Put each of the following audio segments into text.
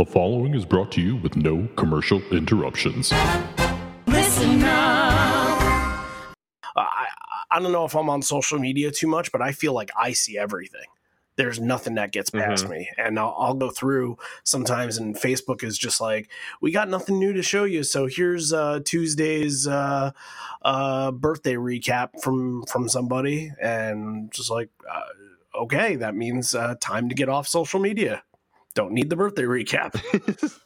The following is brought to you with no commercial interruptions. Listen up. I I don't know if I'm on social media too much, but I feel like I see everything. There's nothing that gets past me, and I'll, I'll go through sometimes. And Facebook is just like, we got nothing new to show you, so here's uh, Tuesday's uh, uh, birthday recap from from somebody, and just like, uh, okay, that means uh, time to get off social media. Don't need the birthday recap.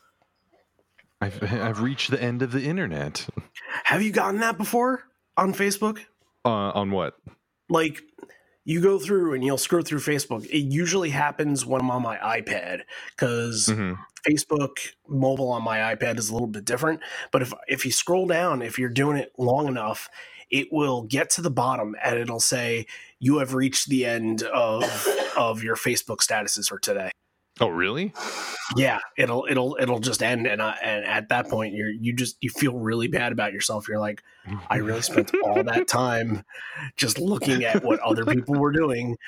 I've I've reached the end of the internet. Have you gotten that before on Facebook? Uh, on what? like you go through and you'll scroll through Facebook. It usually happens when I'm on my iPad because Mhm. Facebook mobile on my iPad is a little bit different. But if if you scroll down, if you're doing it long enough, it will get to the bottom and it'll say you have reached the end of of your Facebook statuses for today. Oh, really? Yeah, it'll it'll it'll just end, and and at that point, you're you just you feel really bad about yourself. You're like, I really spent all that time just looking at what other people were doing.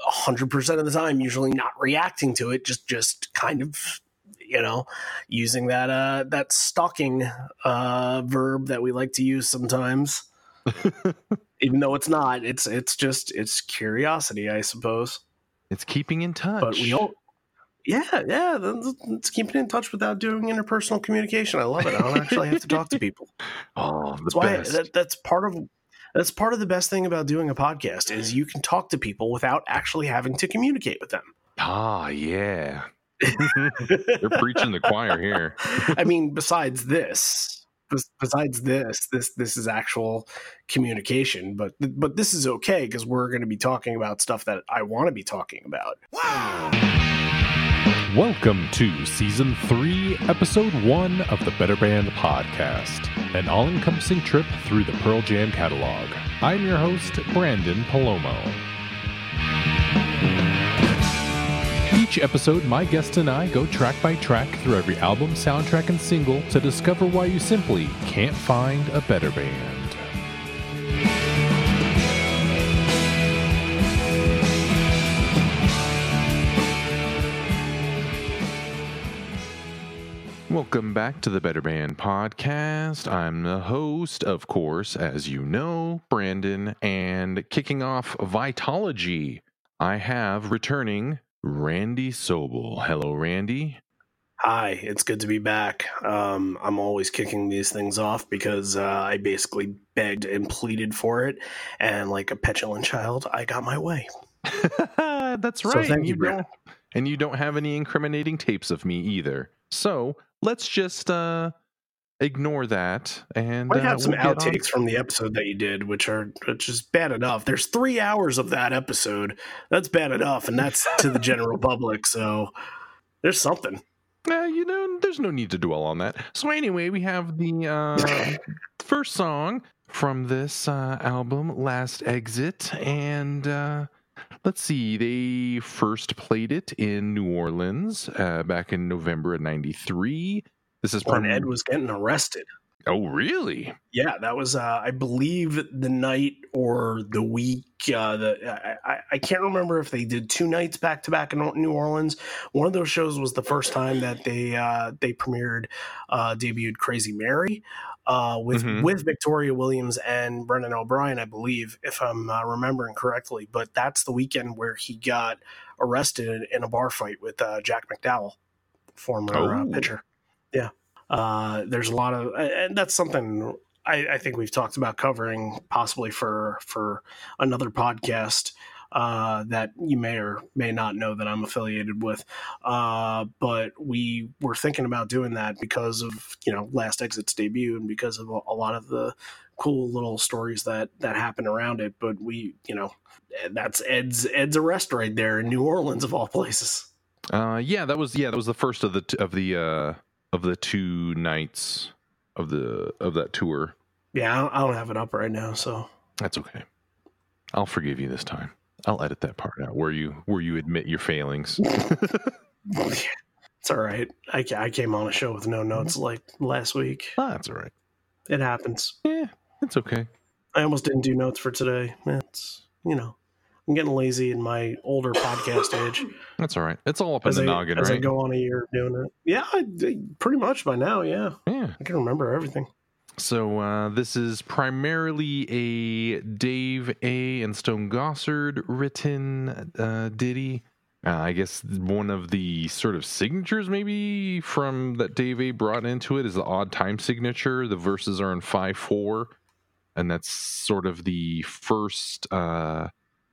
hundred percent of the time, usually not reacting to it, just just kind of you know using that uh that stalking uh verb that we like to use sometimes. Even though it's not, it's it's just it's curiosity, I suppose. It's keeping in touch. But we don't. Yeah, yeah. that's- It's keeping in touch without doing interpersonal communication. I love it. I don't actually have to talk to people. Oh, That's why best. that, that's part of that's part of the best thing about doing a podcast is you can talk to people without actually having to communicate with them. Ah, yeah. They're preaching the choir here. I mean, besides this, besides this, this this is actual communication. But but this is okay because we're going to be talking about stuff that I want to be talking about. Welcome to Season 3, Episode 1 of the Better Band Podcast, an all encompassing trip through the Pearl Jam catalog. I'm your host, Branden Palomo. Each episode, my guest and I go track by track through every album, soundtrack, and single to discover why you simply can't find a better band. Welcome back to the Better Band Podcast. I'm the host, of course, as you know, Branden, and kicking off Vitalogy, I have returning Randy Sobel. Hello, Randy. Hi, it's good to be back. Um, I'm always kicking these things off because uh, I basically begged and pleaded for it, and like a petulant child, I got my way. That's So right. thank and you, you Branden. don't and you don't have any incriminating tapes of me either. So let's just uh ignore that and Might uh, have some we'll outtakes from the episode that you did, which are which is bad enough. There's three hours of that episode. That's bad enough, and that's to the general public. So there's something. Uh, you know, there's no need to dwell on that. So anyway, we have the uh, first song from this uh, album, "Last Exit," and uh, let's see, they first played it in New Orleans uh, back in November of '93. This is When from Ed was getting arrested. Oh, really? Yeah, that was uh, I believe the night or the week. Uh, the I, I- I can't remember if they did two nights back to back in New Orleans. One of those shows was the first time that they uh, they premiered uh, debuted Crazy Mary uh, with Mhm. with Victoria Williams and Brendan O'Brien, I believe, if I'm uh, remembering correctly. But that's the weekend where he got arrested in, in a bar fight with uh, Jack McDowell, former uh, Oh. pitcher. Yeah. Uh, there's a lot of, and that's something I, I think we've talked about covering possibly for for another podcast uh, that you may or may not know that I'm affiliated with. Uh, but we were thinking about doing that because of you know Last Exit's debut and because of a, a lot of the cool little stories that that happen around it. But we, you know, that's Ed's Ed's arrest right there in New Orleans of all places. Uh, yeah, that was yeah, that was the first of the t- of the uh of the two nights of the of that tour. Yeah, I don't, I don't have it up right now, so That's okay. I'll forgive you this time. I'll edit that part out where you where you admit your failings. it's all right. I, I came on a show with no notes like last week. Ah, that's all right. It happens. Yeah, it's okay. I almost didn't do notes for today. It's you know, I'm getting lazy in my older podcast age. That's all right. It's all up in the I, noggin, as I right? go on a year doing it. Yeah, I, pretty much by now. Yeah, Yeah. I can remember everything. So uh, this is primarily a Dave A. and Stone Gossard written uh, ditty. Uh, I guess one of the sort of signatures, maybe from that Dave A. brought into it, is the odd time signature. The verses are in five four, and that's sort of the first uh,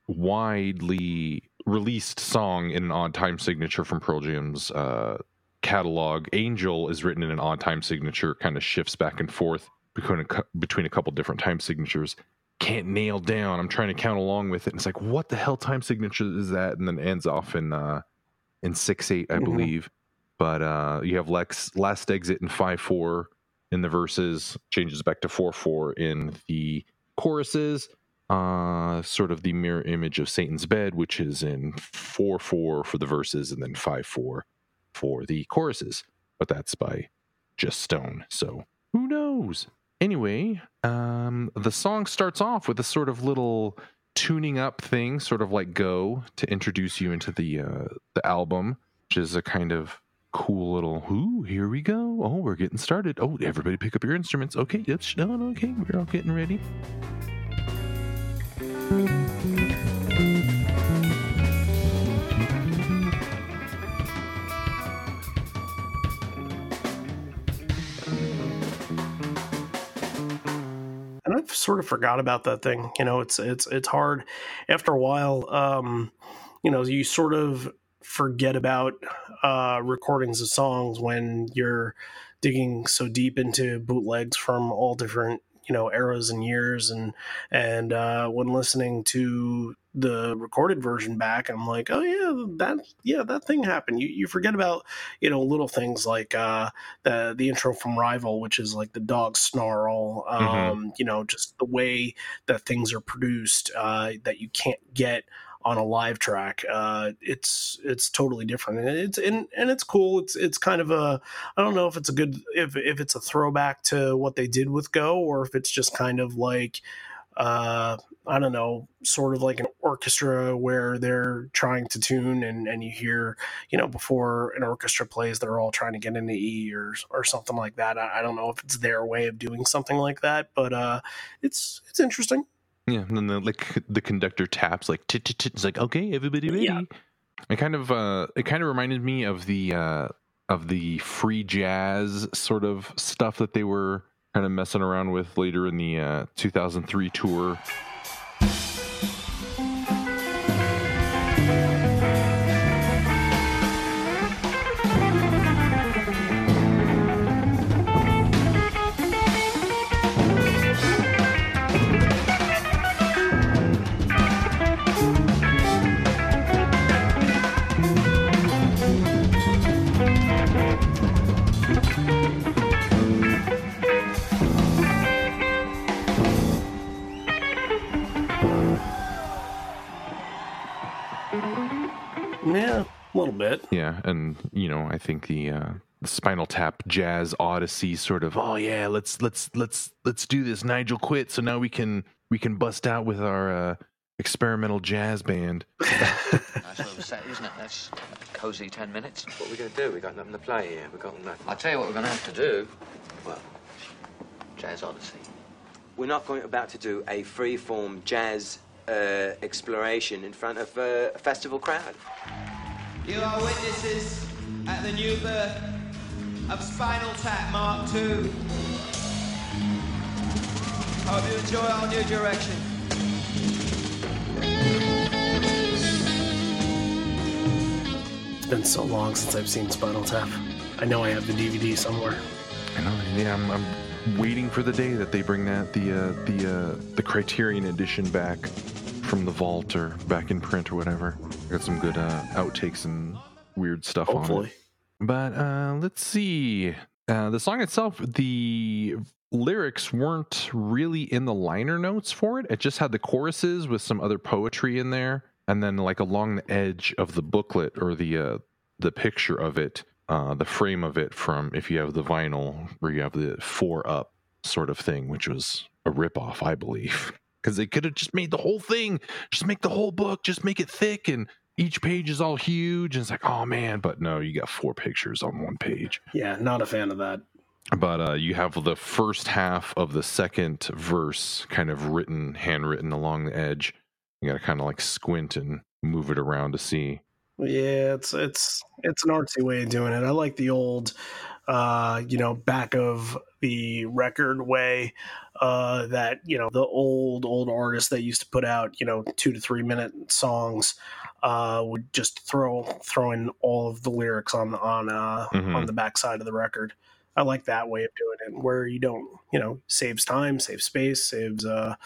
widely released song in an odd time signature from Pearl Jam's uh, catalog. Angel is written in an odd time signature, kind of shifts back and forth between a, between a couple different time signatures. Can't nail down. I'm trying to count along with it. And it's like, what the hell time signature is that? And then it ends off in uh, in six eight, I Mhm. believe. But uh, you have Lex last exit in five four in the verses, changes back to four four in the choruses. Uh, sort of the mirror image of Satan's bed, which is in four four for the verses, and then five four for the choruses. But that's by just Stone. So who knows? Anyway, um, the song starts off with a sort of little tuning up thing, sort of like Go, to introduce you into the uh, the album, which is a kind of cool little. "Who? here we go. Oh, we're getting started. Oh, everybody, pick up your instruments. Okay, it's done. Okay, we're all getting ready. And I've sort of forgot about that thing. You know, it's it's it's hard after a while. Um, you know, you sort of forget about uh, recordings of songs when you're digging so deep into bootlegs from all different you know eras and years and and uh, when listening to the recorded version back i'm like oh yeah that yeah that thing happened. You, you forget about you know little things like uh the the intro from rival which is like the dog snarl um Mhm. you know just the way that things are produced uh that you can't get on a live track uh it's it's totally different. And it's and, and it's cool. It's it's kind of a i don't know if it's a good if if it's a throwback to what they did with go or if it's just kind of like uh i don't know sort of like an orchestra where they're trying to tune and and you hear you know before an orchestra plays they're all trying to get into e or or something like that i, I don't know if it's their way of doing something like that but uh it's it's interesting Yeah, and then the like the conductor taps like. It's like okay, everybody ready. Yeah. It kind of uh, it kind of reminded me of the uh, of the free jazz sort of stuff that they were kind of messing around with later in the uh, 2003 tour. A little bit Yeah, and you know, I think the uh the Spinal Tap Jazz Odyssey sort of, oh yeah, let's let's let's let's do this. Nigel quit, so now we can we can bust out with our uh experimental jazz band. Nice little set, isn't it? That's cozy ten minutes. What are we going to do? we got nothing to play here. we got nothing. I'll tell you what we're going to have to do. Well, Jazz Odyssey. we're not going about to do a free-form jazz uh, exploration in front of uh, a festival crowd. You are witnesses at the new birth of Spinal Tap Mark II. Hope you enjoy our new direction. it's been so long since i've seen spinal tap i know i have the dvd somewhere I know, yeah, I'm, I'm waiting for the day that they bring that the uh the uh the Criterion edition back from the vault or back in print or whatever. Got some good uh outtakes and weird stuff on it. But uh, let's see. Uh, the song itself, the lyrics weren't really in the liner notes for it. It just had the choruses with some other poetry in there, and then like along the edge of the booklet or the uh, the picture of it, uh, the frame of it from if you have the vinyl where you have the four up sort of thing, which was a ripoff, I believe. because they could have just made the whole thing, just make the whole book, just make it thick, and each page is all huge. And it's like, oh man, but no, you got four pictures on one page. Yeah, not a fan of that. But uh, you have the first half of the second verse kind of written, handwritten along the edge. You got to kind of like squint and move it around to see. Yeah, it's it's it's an artsy way of doing it. I like the old, uh, you know, back of the record way. Uh, that you know the old old artists that used to put out you know two to three minute songs uh, would just throw throw in all of the lyrics on on uh, Mhm. on the backside of the record. I like that way of doing it, where you don't you know saves time, saves space, saves uh,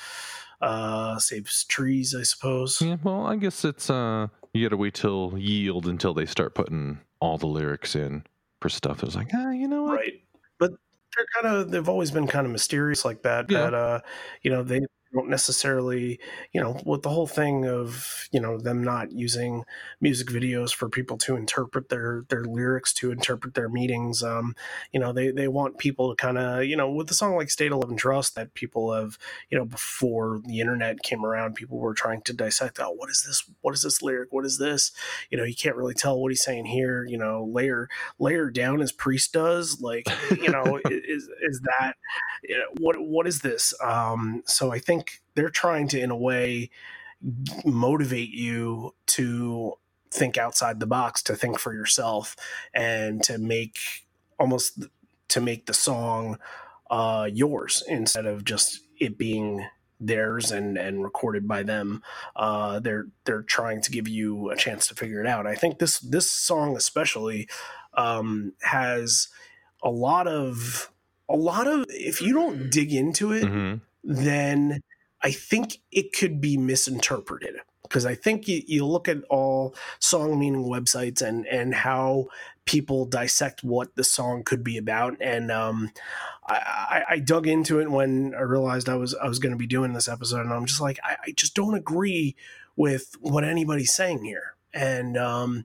uh, saves trees, I suppose. Yeah, well, I guess it's uh, you got to wait till yield until they start putting all the lyrics in for stuff that's like, ah, you know what? right but they're kind of they've always been kind of mysterious like that Yeah. that uh you know they don't necessarily you know with the whole thing of you know them not using music videos for people to interpret their their lyrics to interpret their meetings um you know they they want people to kind of you know with a song like state of love and trust that people have you know before the internet came around people were trying to dissect oh what is this what is this lyric? What is this? You know you can't really tell what he's saying here you know layer layer down as priest does like you know is is that you know, what what is this? Um so i think they're trying to in a way motivate you to think outside the box to think for yourself and to make almost to make the song uh yours instead of just it being theirs and and recorded by them. Uh they're they're trying to give you a chance to figure it out. I think this this song especially um has a lot of a lot of if you don't dig into it hmm then I think it could be misinterpreted because I think you, you look at all song meaning websites and and how people dissect what the song could be about. And um, I, I, dug into it when I realized I was I was going to be doing this episode and I'm just like I, I just don't agree with what anybody's saying here. And um,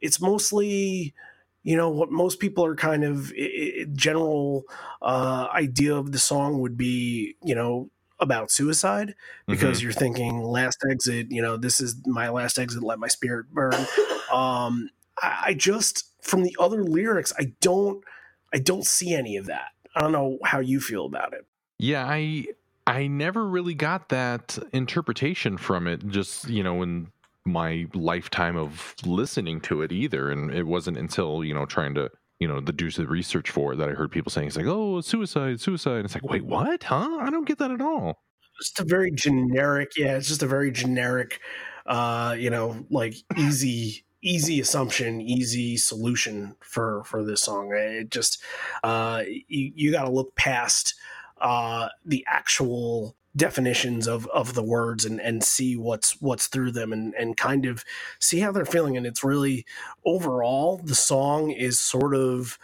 it's mostly you know what most people are kind of i- i- general uh, idea of the song would be you know about suicide because you're thinking last exit you know this is my last exit let my spirit burn. Um I, I just from the other lyrics i don't i don't see any of that. I don't know how you feel about it. Yeah, I I never really got that interpretation from it. Just you know, in my lifetime of listening to it either, and it wasn't until you know trying to you know the do the research for it that I heard people saying it's like, oh, suicide, suicide. And it's like, wait, what? Huh? I don't get that at all. just a very generic yeah it's just a very generic uh you know like easy easy assumption easy solution for for this song it just uh you, you got to look past uh the actual definitions of of the words and and see what's what's through them and and kind of see how they're feeling. And it's really overall the song is sort of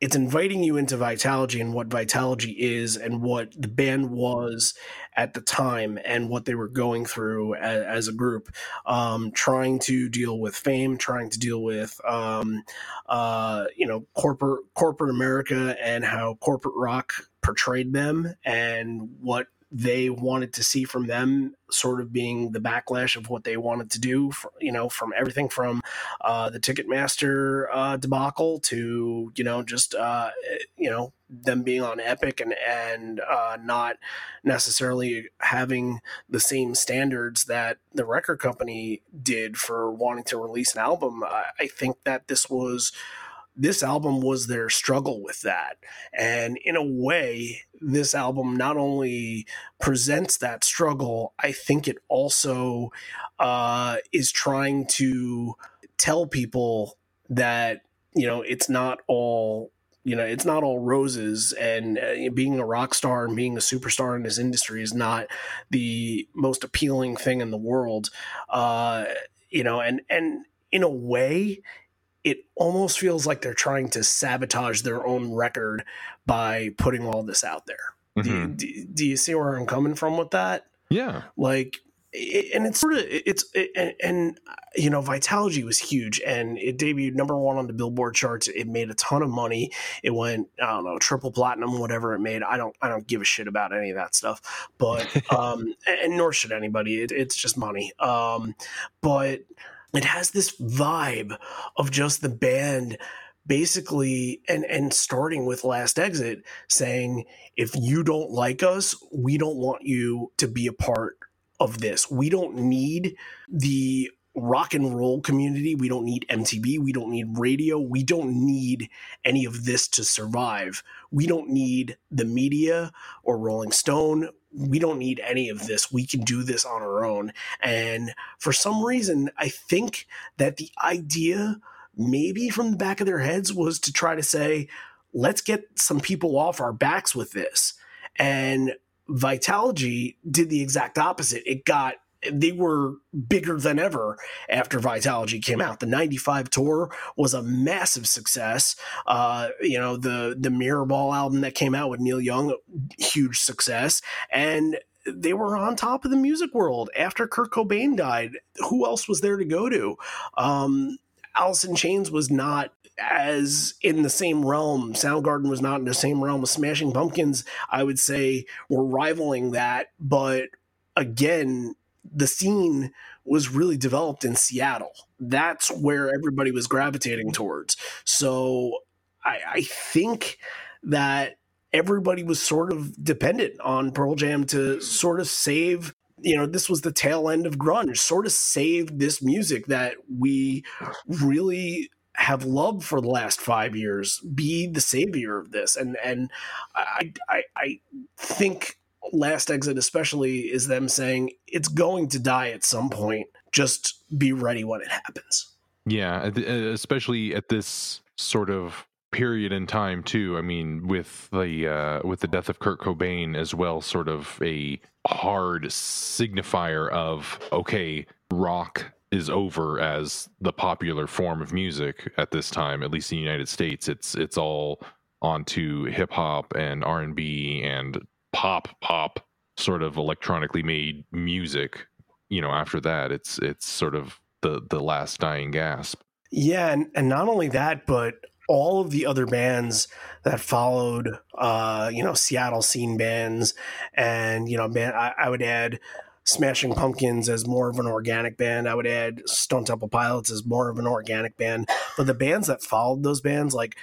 it's inviting you into Vitalogy and what Vitalogy is and what the band was at the time and what they were going through as, as a group, um, trying to deal with fame, trying to deal with, um, uh, you know, corporate corporate America and how corporate rock portrayed them and what they wanted to see from them sort of being the backlash of what they wanted to do for, you know from everything from uh, the ticketmaster uh, debacle to you know just uh, you know them being on epic and and uh, not necessarily having the same standards that the record company did for wanting to release an album. I, I think that this was this album was their struggle with that. And in a way this album not only presents that struggle i think it also uh, is trying to tell people that you know it's not all you know it's not all roses. And uh, being a rock star and being a superstar in this industry is not the most appealing thing in the world. Uh, you know and and in a way it almost feels like they're trying to sabotage their own record by putting all this out there do, Mhm. do, you see where i'm coming from with that Yeah, like and it's sort of it's it, and, and you know Vitalogy was huge and it debuted number one on the Billboard charts. It made a ton of money. It went I don't know triple platinum, whatever it made. I don't I don't give a shit about any of that stuff. But um, and nor should anybody. It, it's just money. Um, but it has this vibe of just the band basically and and starting with last exit saying if you don't like us we don't want you to be a part of this. We don't need the rock and roll community. We don't need mtv we don't need radio. We don't need any of this to survive. We don't need the media or rolling stone we don't need any of this we can do this on our own and for some reason i think that the idea maybe from the back of their heads was to try to say, let's get some people off our backs with this. And Vitalogy did the exact opposite. It got they were bigger than ever after Vitalogy came out. The 95 tour was a massive success. Uh, you know, the the Mirrorball album that came out with Neil Young, huge success. And they were on top of the music world after Kurt Cobain died. Who else was there to go to? Um, Alice in Chains was not as in the same realm. Soundgarden was not in the same realm. Smashing Pumpkins, I would say, were rivaling that. But again, the scene was really developed in Seattle. That's where everybody was gravitating towards. So I, I think that everybody was sort of dependent on Pearl Jam to sort of save you know this was the tail end of grunge sort of saved this music that we really have loved for the last five years be the savior of this and and i i, I think last exit especially is them saying it's going to die at some point just be ready when it happens yeah especially at this sort of period in time too. I mean, with the uh, with the death of Kurt Cobain as well, sort of a hard signifier of okay, rock is over as the popular form of music at this time. At least in the United States, it's it's all onto hip hop and R and B and pop pop sort of electronically made music. You know, after that, it's it's sort of the the last dying gasp. Yeah, and, and not only that, but all of the other bands that followed, uh, you know, Seattle scene bands, and you know, band, I, I, would add Smashing Pumpkins as more of an organic band. I would add Stone Temple Pilots as more of an organic band. But the bands that followed those bands, like,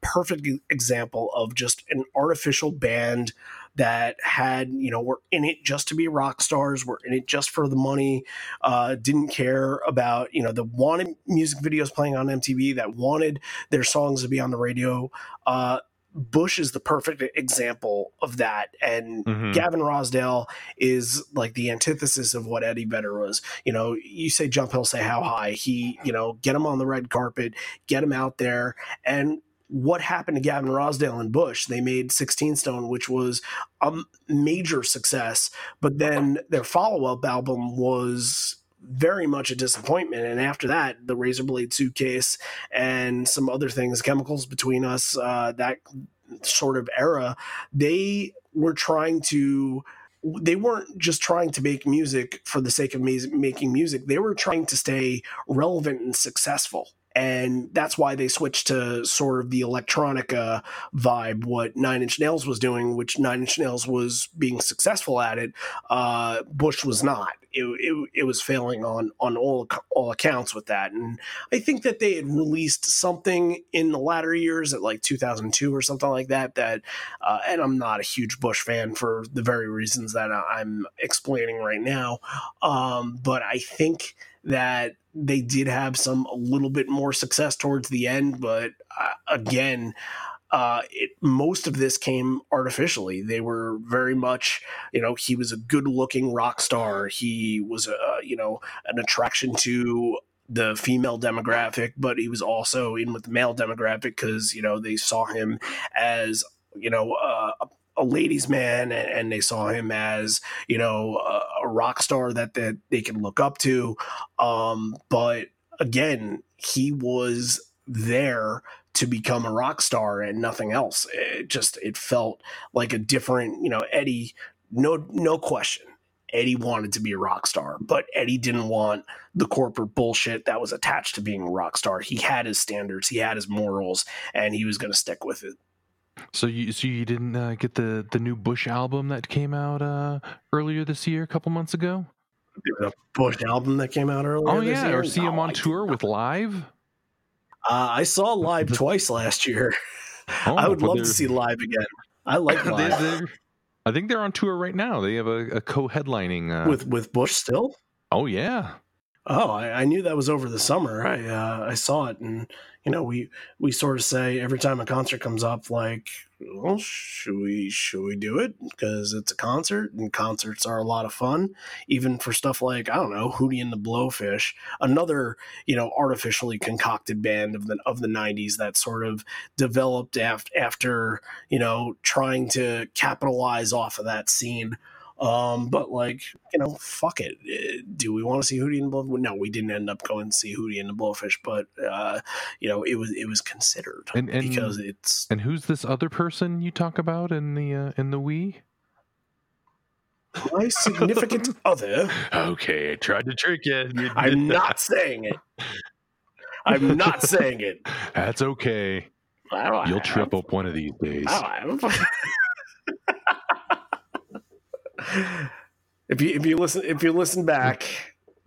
perfect example of just an artificial band that had you know were in it just to be rock stars were in it just for the money uh, didn't care about you know the wanted music videos playing on mtv that wanted their songs to be on the radio uh, Bush is the perfect example of that. And mm-hmm. Gavin Rossdale is like the antithesis of what Eddie Vedder was. You know, you say jump he'll say how high. He, you know, get him on the red carpet, get him out there. And what happened to Gavin Rossdale and Bush. They made 16 Stone, which was a major success, but then their follow up album was very much a disappointment. And after that, the Razorblade suitcase and some other things, chemicals between us, uh, that sort of era, they were trying to they weren't just trying to make music for the sake of making music. They were trying to stay relevant and successful and that's why they switched to sort of the electronica vibe what nine inch nails was doing which nine inch nails was being successful at it. Uh, bush was not. It, it, it, was failing on on all all accounts with that. And i think that they had released something in the latter years at like 2002 or something like that that uh, and i'm not a huge bush fan for the very reasons that i'm explaining right now. Um, but i think that they did have some a little bit more success towards the end, but uh, again, uh, it, most of this came artificially. They were very much, you know, he was a good-looking rock star. He was, a, you know, an attraction to the female demographic, but he was also in with the male demographic because you know they saw him as you know uh, a ladies' man, and, and they saw him as you know a, a rock star that that they can look up to. Um, but again, he was there to become a rock star and nothing else. It just it felt like a different, you know, Eddie. No, no question. Eddie wanted to be a rock star, but Eddie didn't want the corporate bullshit that was attached to being a rock star. He had his standards, he had his morals, and he was going to stick with it. So you so you didn't uh, get the the new Bush album that came out uh, earlier this year, a couple months ago? The Bush album that came out earlier. Oh this yeah, year? or see him on I tour with live. Uh, I saw live twice last year. Oh, I would love to they're- see live again. I like live they're- I think they're on tour right now. They have a, a co-headlining. Uh, with with Bush still. oh yeah, Oh, I, I knew that was over the summer. I uh, I saw it, and you know we we sort of say every time a concert comes up, like, well, should we should we do it because it's a concert, and concerts are a lot of fun, even for stuff like I don't know Hootie and the Blowfish, another you know artificially concocted band of the of the '90s that sort of developed after after you know trying to capitalize off of that scene. Um, but like, you know, fuck it. Uh, Do we want to see Hootie and the Blowfish? No, we didn't end up going to see Hootie and the Blowfish, but uh, you know, it was it was considered And- and- because it's and who's this other person you talk about in the uh, in the Wii? my significant other. Okay, I tried to trick you. you I'm not saying it. I'm not saying it. That's okay. You'll trip up one of these days. I don't- I don't- if you if you listen if you listen back,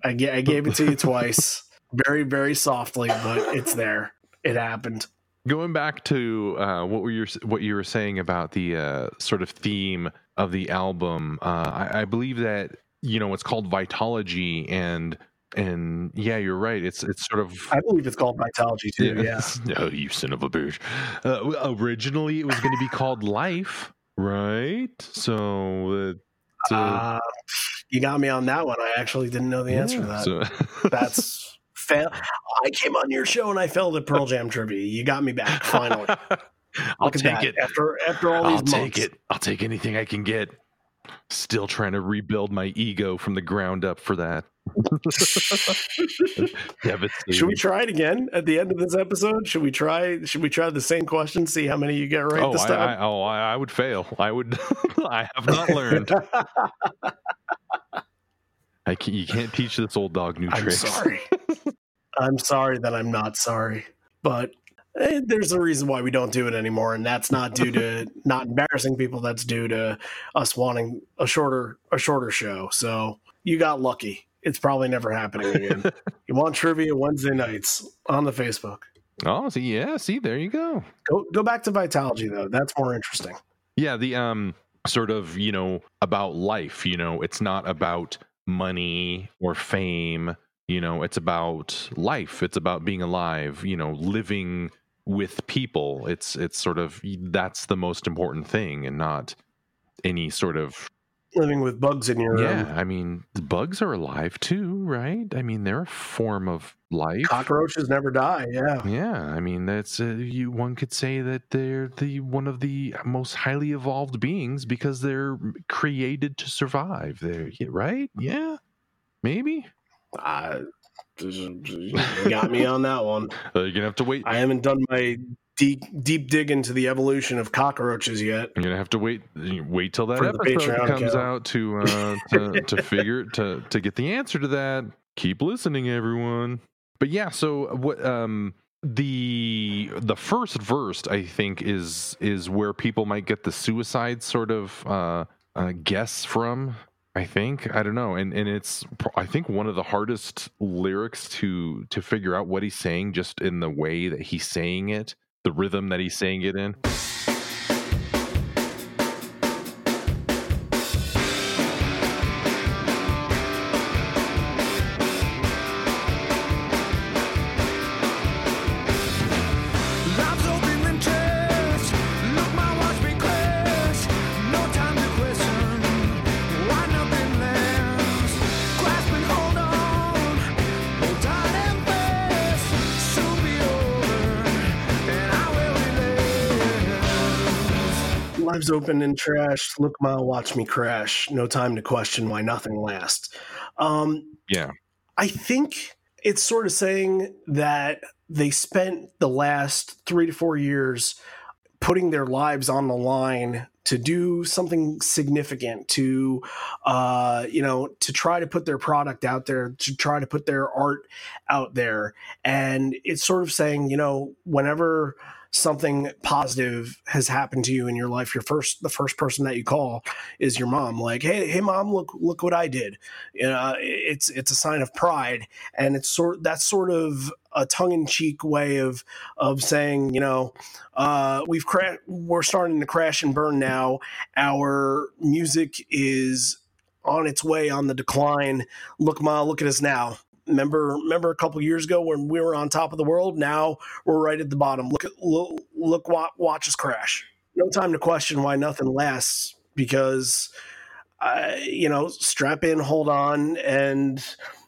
I, gave it to you twice, very very softly, but it's there. It happened. Going back to uh, what were you what you were saying about the uh, sort of theme of the album, uh, I, I believe that you know it's called Vitalogy, and and yeah, you're right. It's it's sort of I believe it's called Vitalogy too. Yeah. oh, you son of a bitch. Uh, originally, it was going to be called Life, right? So, uh, Uh, you got me on that one. I actually didn't know the answer to that. so- That's fail. I came on your show and I failed at Pearl Jam trivia. You got me back finally. I'll Look take it. after after all these I'll months. take it. I'll take anything I can get. Still trying to rebuild my ego from the ground up for that. Should we try it again at the end of this episode? Should we try? Should we try the same question? See how many you get right oh, this I, time. I, oh, I, I would fail. I would. I have not learned. I can, you can't teach this old dog new I'm tricks. sorry. I'm sorry that I'm not sorry, but eh, there's a reason why we don't do it anymore, and that's not due to not embarrassing people. That's due to us wanting a shorter a shorter show. So you got lucky. It's probably never happening again. you want trivia Wednesday nights on the Facebook. Oh, see, yeah, see, there you go. Go go back to Vitalogy though. That's more interesting. Yeah, the um sort of, you know, about life, you know, it's not about money or fame, you know, it's about life. It's about being alive, you know, living with people. It's it's sort of that's the most important thing and not any sort of Living with bugs in your yeah, room. I mean, bugs are alive too, right? I mean, they're a form of life. Cockroaches never die. Yeah. Yeah, I mean that's uh, you. One could say that they're the one of the most highly evolved beings because they're created to survive. They're right. Yeah, maybe. Uh, got me on that one. Uh, you're gonna have to wait. I haven't done my deep deep dig into the evolution of cockroaches yet. I'm gonna have to wait. Wait till that For episode comes out to uh, to to figure to to get the answer to that. Keep listening, everyone. But yeah, so what? Um, the the first verse I think is is where people might get the suicide sort of uh, uh, guess from. I think I don't know, and and it's I think one of the hardest lyrics to to figure out what he's saying just in the way that he's saying it, the rhythm that he's saying it in. Open and trash. Look, mile, watch me crash. No time to question why nothing lasts. Um, Yeah. I think it's sort of saying that they spent the last three to four years putting their lives on the line to do something significant to uh you know to try to put their product out there to try to put their art out there and it's sort of saying you know whenever something positive has happened to you in your life your first the first person that you call is your mom. Like hey hey mom look look what i did. You know it's it's a sign of pride and it's sort that's sort of a tongue-in-cheek way of of saying you know uh we've cra- we're starting to crash and burn now. Our music is on its way on the decline. Look ma look at us now remember remember a couple years ago when we were on top of the world? Now we're right at the bottom. Look look, look watch us crash. No time to question why nothing lasts because uh, you know strap in hold on and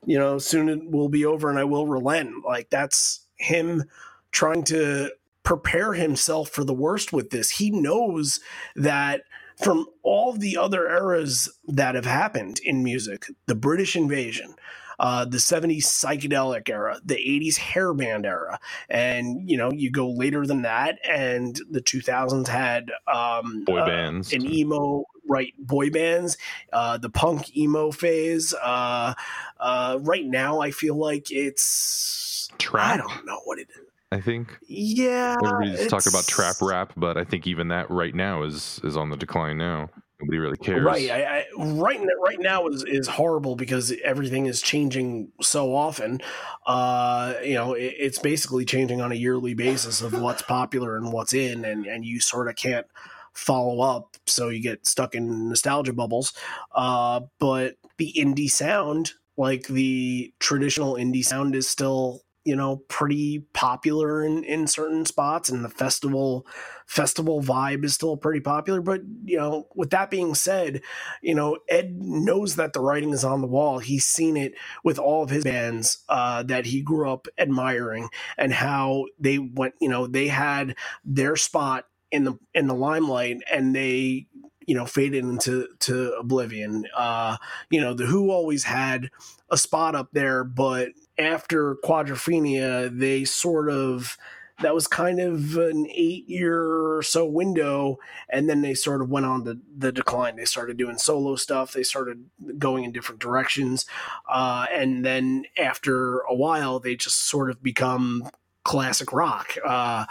you know soon it will be over and i will relent. Like that's him trying to prepare himself for the worst with this. He knows that from all the other eras that have happened in music the british invasion uh, the 70s psychedelic era, the 80s hair band era. And, you know, you go later than that, and the 2000s had um, Boy uh, bands. an emo, right, boy bands, uh, the punk emo phase. Uh, uh, right now, I feel like it's. Trap. I don't know what it is. I think. Yeah. Everybody's talking about trap rap, but I think even that right now is is on the decline now. Nobody really cares. Right, I, I, right, right now is is horrible because everything is changing so often. Uh, you know, it, it's basically changing on a yearly basis of what's popular and what's in, and and you sort of can't follow up, so you get stuck in nostalgia bubbles. Uh, but the indie sound, like the traditional indie sound, is still you know pretty popular in in certain spots, and the festival festival vibe is still pretty popular. But you know, with that being said, you know Ed knows that the writing is on the wall. He's seen it with all of his bands uh, that he grew up admiring, and how they went. You know, they had their spot in the in the limelight, and they you know faded into to oblivion. Uh, you know, the Who always had a spot up there, but after Quadrophenia, they sort of that was kind of an eight year or so window and then they sort of went on the, the decline. They started doing solo stuff. They started going in different directions uh, and then after a while they just sort of become classic rock. Uh,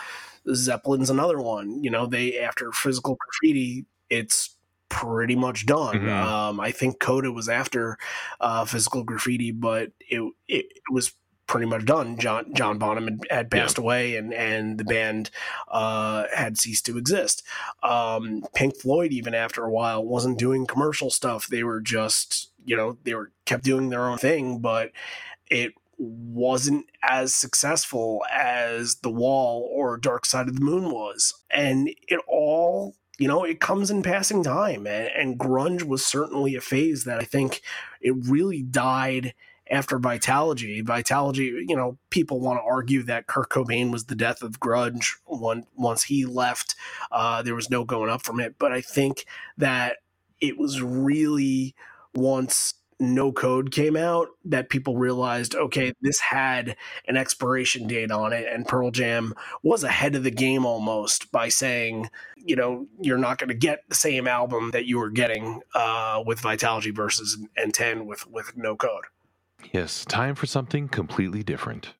zeppelin's another one. You know they after physical graffiti it's pretty much done Mhm. um, i think coda was after uh, physical graffiti but it, it, it was pretty much done. John John Bonham had, had passed away, and and the band uh, had ceased to exist. Um, Pink Floyd, even after a while, wasn't doing commercial stuff. They were just you know they were kept doing their own thing, but it wasn't as successful as The Wall or Dark Side of the Moon was, and it all. You know, it comes in passing time, and, and grunge was certainly a phase that I think it really died after Vitalogy. Vitalogy, you know, people want to argue that Kurt Cobain was the death of grunge when, once he left. Uh, there was no going up from it. But I think that it was really once no code came out that people realized okay this had an expiration date on it and pearl jam was ahead of the game almost by saying you know you're not going to get the same album that you were getting uh, with vitalogy versus and 10 with with no code Yes, time for something completely different.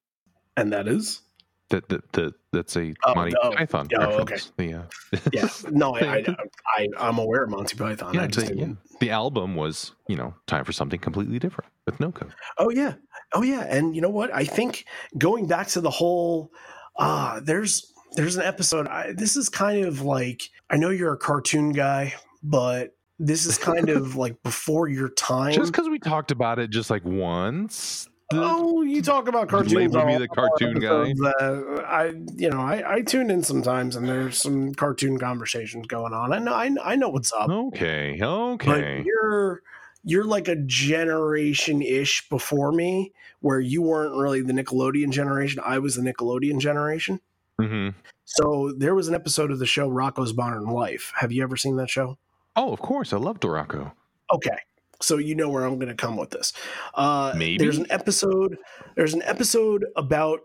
and that is That that, that that's a Oh, Monty oh, Python oh, reference. The, uh, yeah no I, I, I i'm aware of monty python yeah, just the, yeah. the album was you know time for something completely different with no code. Oh yeah. Oh yeah. And you know what? I think going back to the whole uh there's there's an episode I, this is kind of like I know you're a cartoon guy, but this is kind of like before your time. Just because we talked about it just like once. Oh, you talk about cartoons. label me the cartoon guy. that I, you know, I, I tune in sometimes, and there's some cartoon conversations going on. I know, I, I know what's up. okay, okay. but you're you're like a generation ish before me where you weren't really the nickelodeon generation i was the nickelodeon generation hmm so there was an episode of the show Rocko's modern life have you ever seen that show Oh, of course, I love Dorako. okay so you know where i'm going to come with this uh Maybe. there's an episode there's an episode about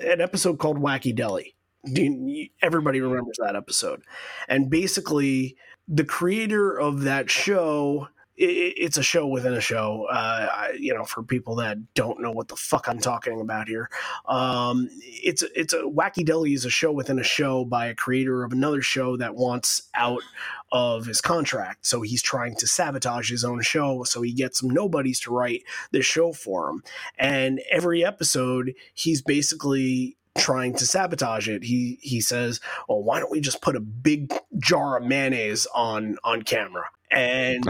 an episode called Wacky Delly Do you- everybody remembers that episode. And basically, the creator of that show. I- i- It's a show within a show. Uh, I- you know, for people that don't know what the fuck I'm talking about here, um, it's it's a Wacky Delly is a show within a show by a creator of another show that wants out of his contract. So he's trying to sabotage his own show. So he gets some nobodies to write this show for him. And every episode, he's basically trying to sabotage it. He he says, "Well, why don't we just put a big jar of mayonnaise on on camera?" And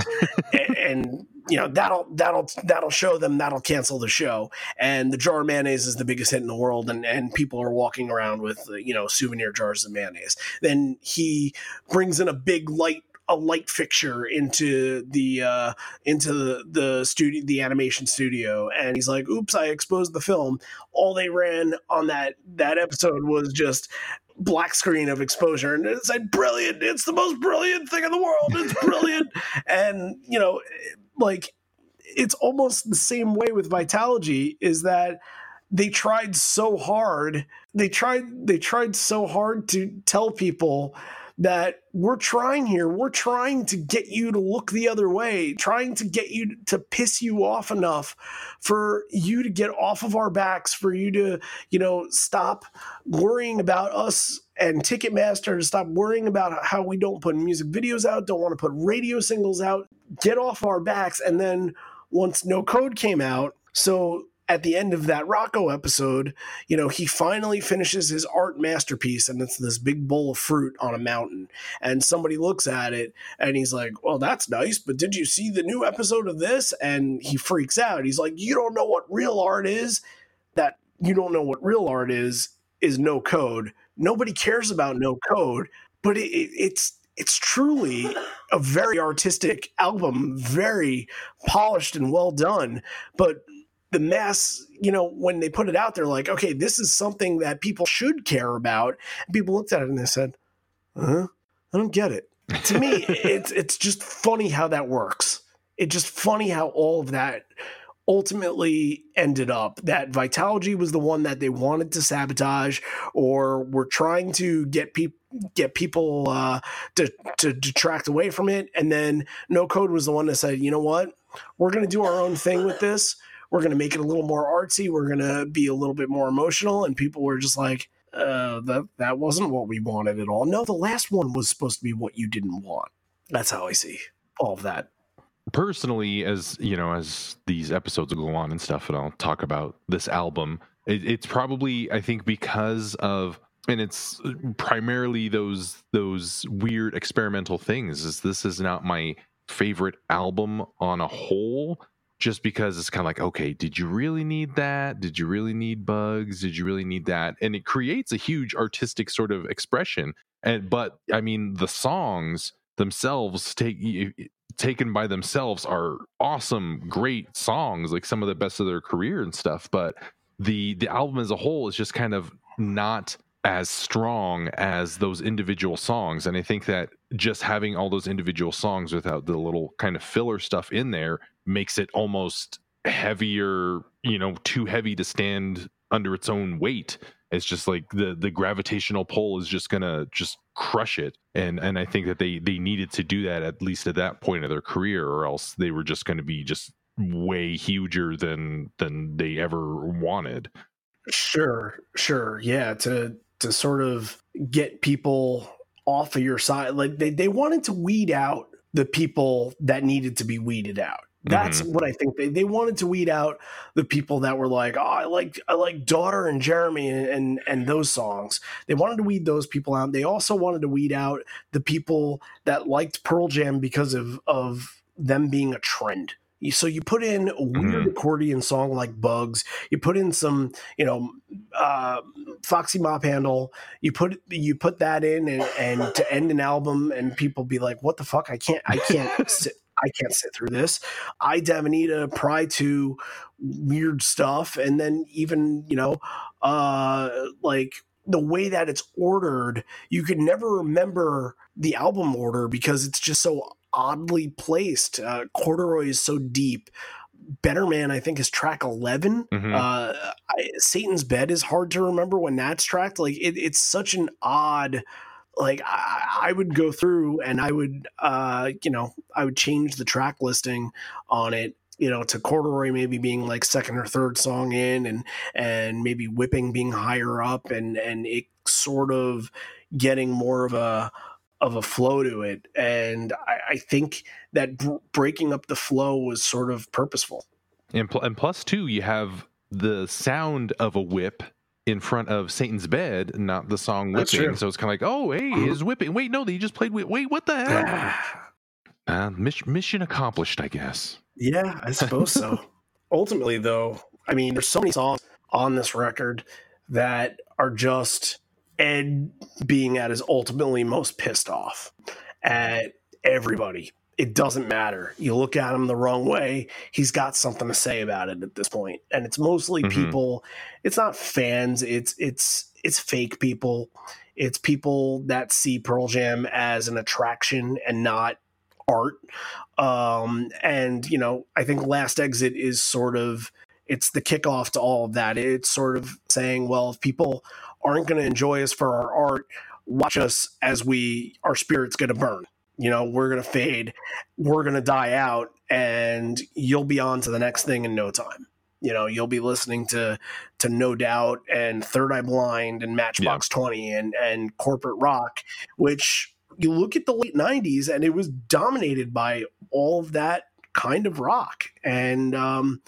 and, you know that'll that'll that'll show them that'll cancel the show. And the jar of mayonnaise is the biggest hit in the world and and people are walking around with uh, you know souvenir jars of mayonnaise. Then he brings in a big light a light fixture into the uh into the the studio the animation studio. And he's like oops i exposed the film. All they ran on that that episode was just black screen of exposure and it's like brilliant. It's the most brilliant thing in the world. It's brilliant. And you know like it's almost the same way with vitalogy is that they tried so hard they tried they tried so hard to tell people that we're trying here. We're trying to get you to look the other way trying to get you to piss you off enough for you to get off of our backs for you to you know stop worrying about us and ticketmaster to stop worrying about how we don't put music videos out don't want to put radio singles out. Get off our backs and then once no code came out so at the end of that Rocko episode, you know, he finally finishes his art masterpiece and it's this big bowl of fruit on a mountain. And somebody looks at it and he's like, Well, that's nice, but did you see the new episode of this? And he freaks out. He's like, You don't know what real art is? That you don't know what real art is, is no code. Nobody cares about no code, but it, it, it's it's truly a very artistic album, very polished and well done. But the mass, you know, when they put it out there, like, okay, this is something that people should care about. And people looked at it and they said, huh? I don't get it. To me, it's it's just funny how that works. It's just funny how all of that ultimately ended up that vitalogy was the one that they wanted to sabotage or were trying to get people get people uh, to to detract away from it and then no code was the one that said you know what we're going to do our own thing with this we're going to make it a little more artsy we're going to be a little bit more emotional and people were just like uh, that that wasn't what we wanted at all. No the last one was supposed to be what you didn't want. That's how i see all of that. Personally as you know as these episodes go on and stuff and i'll talk about this album it, it's probably i think because of and it's primarily those those weird experimental things is this is not my favorite album on a whole just because it's kind of like okay did you really need that? Did you really need bugs? Did you really need that? And it creates a huge artistic sort of expression and but i mean the songs themselves take taken by themselves are awesome great songs like some of the best of their career and stuff but the the album as a whole is just kind of not as strong as those individual songs and i think that just having all those individual songs without the little kind of filler stuff in there makes it almost heavier you know too heavy to stand under its own weight it's just like the the gravitational pull is just gonna just crush it and and i think that they they needed to do that at least at that point of their career or else they were just going to be just way huger than than they ever wanted Sure, sure. Yeah, to to sort of get people off of your side. Like they, they wanted to weed out the people that needed to be weeded out. That's what I think. They they wanted to weed out the people that were like, oh, I like I like Daughter and Jeremy and, and and those songs. They wanted to weed those people out. They also wanted to weed out the people that liked Pearl Jam because of of them being a trend. So you put in a weird accordion song like Bugs. You put in some, you know, uh, Foxy Mop Handle. You put you put that in, and, and to end an album, and people be like, "What the fuck? I can't, I can't sit, I can't sit through this." Aye Davanita pry to weird stuff, and then even you know, uh, like the way that it's ordered, you could never remember the album order because it's just so oddly placed. Uh, corduroy is so deep. Better Man, I think, is track 11. Mhm. Uh, I, Satan's Bed is hard to remember when that's tracked. Like, it, it's such an odd. Like I, I would go through and I would, uh, you know, I would change the track listing on it, you know, to Corduroy maybe being like second or third song in, and and maybe Whipping being higher up, and and it sort of getting more of a of a flow to it. And I, I think that br- breaking up the flow was sort of purposeful. And, pl- and plus two, you have the sound of a whip in front of Satan's bed, not the song That's whipping. true. So it's kind of like, oh, hey, is whipping? Wait, no, they just played. Wait, what the hell? Uh, mis- mission accomplished, I guess. Yeah, I suppose so. Ultimately, though, I mean, there's so many songs on this record that are just Ed being at his ultimately most pissed off at everybody. It doesn't matter. You look at him the wrong way, he's got something to say about it at this point. And it's mostly Mhm. people, it's not fans, it's it's it's fake people. It's people that see Pearl Jam as an attraction and not art um and you know i think last exit is sort of it's the kickoff to all of that it's sort of saying well if people aren't going to enjoy us for our art watch us as we our spirit's going to burn you know we're going to fade we're going to die out and you'll be on to the next thing in no time. You know you'll be listening to to no doubt and third eye blind and matchbox 20 and and corporate rock which you look at the late 90s and it was dominated by all of that kind of rock. And um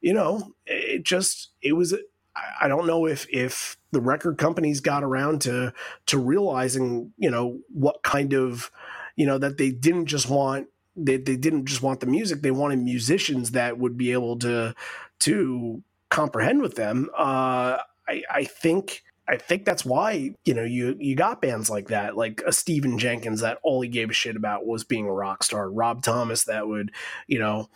you know it just it was I- i don't know if if the record companies got around to to realizing you know what kind of you know that they didn't just want they, they didn't just want the music they wanted musicians that would be able to to comprehend with them uh i i think I think that's why you know you you got bands like that, like a Stephan Jenkins that all he gave a shit about was being a rock star. Rob Thomas that would, you know,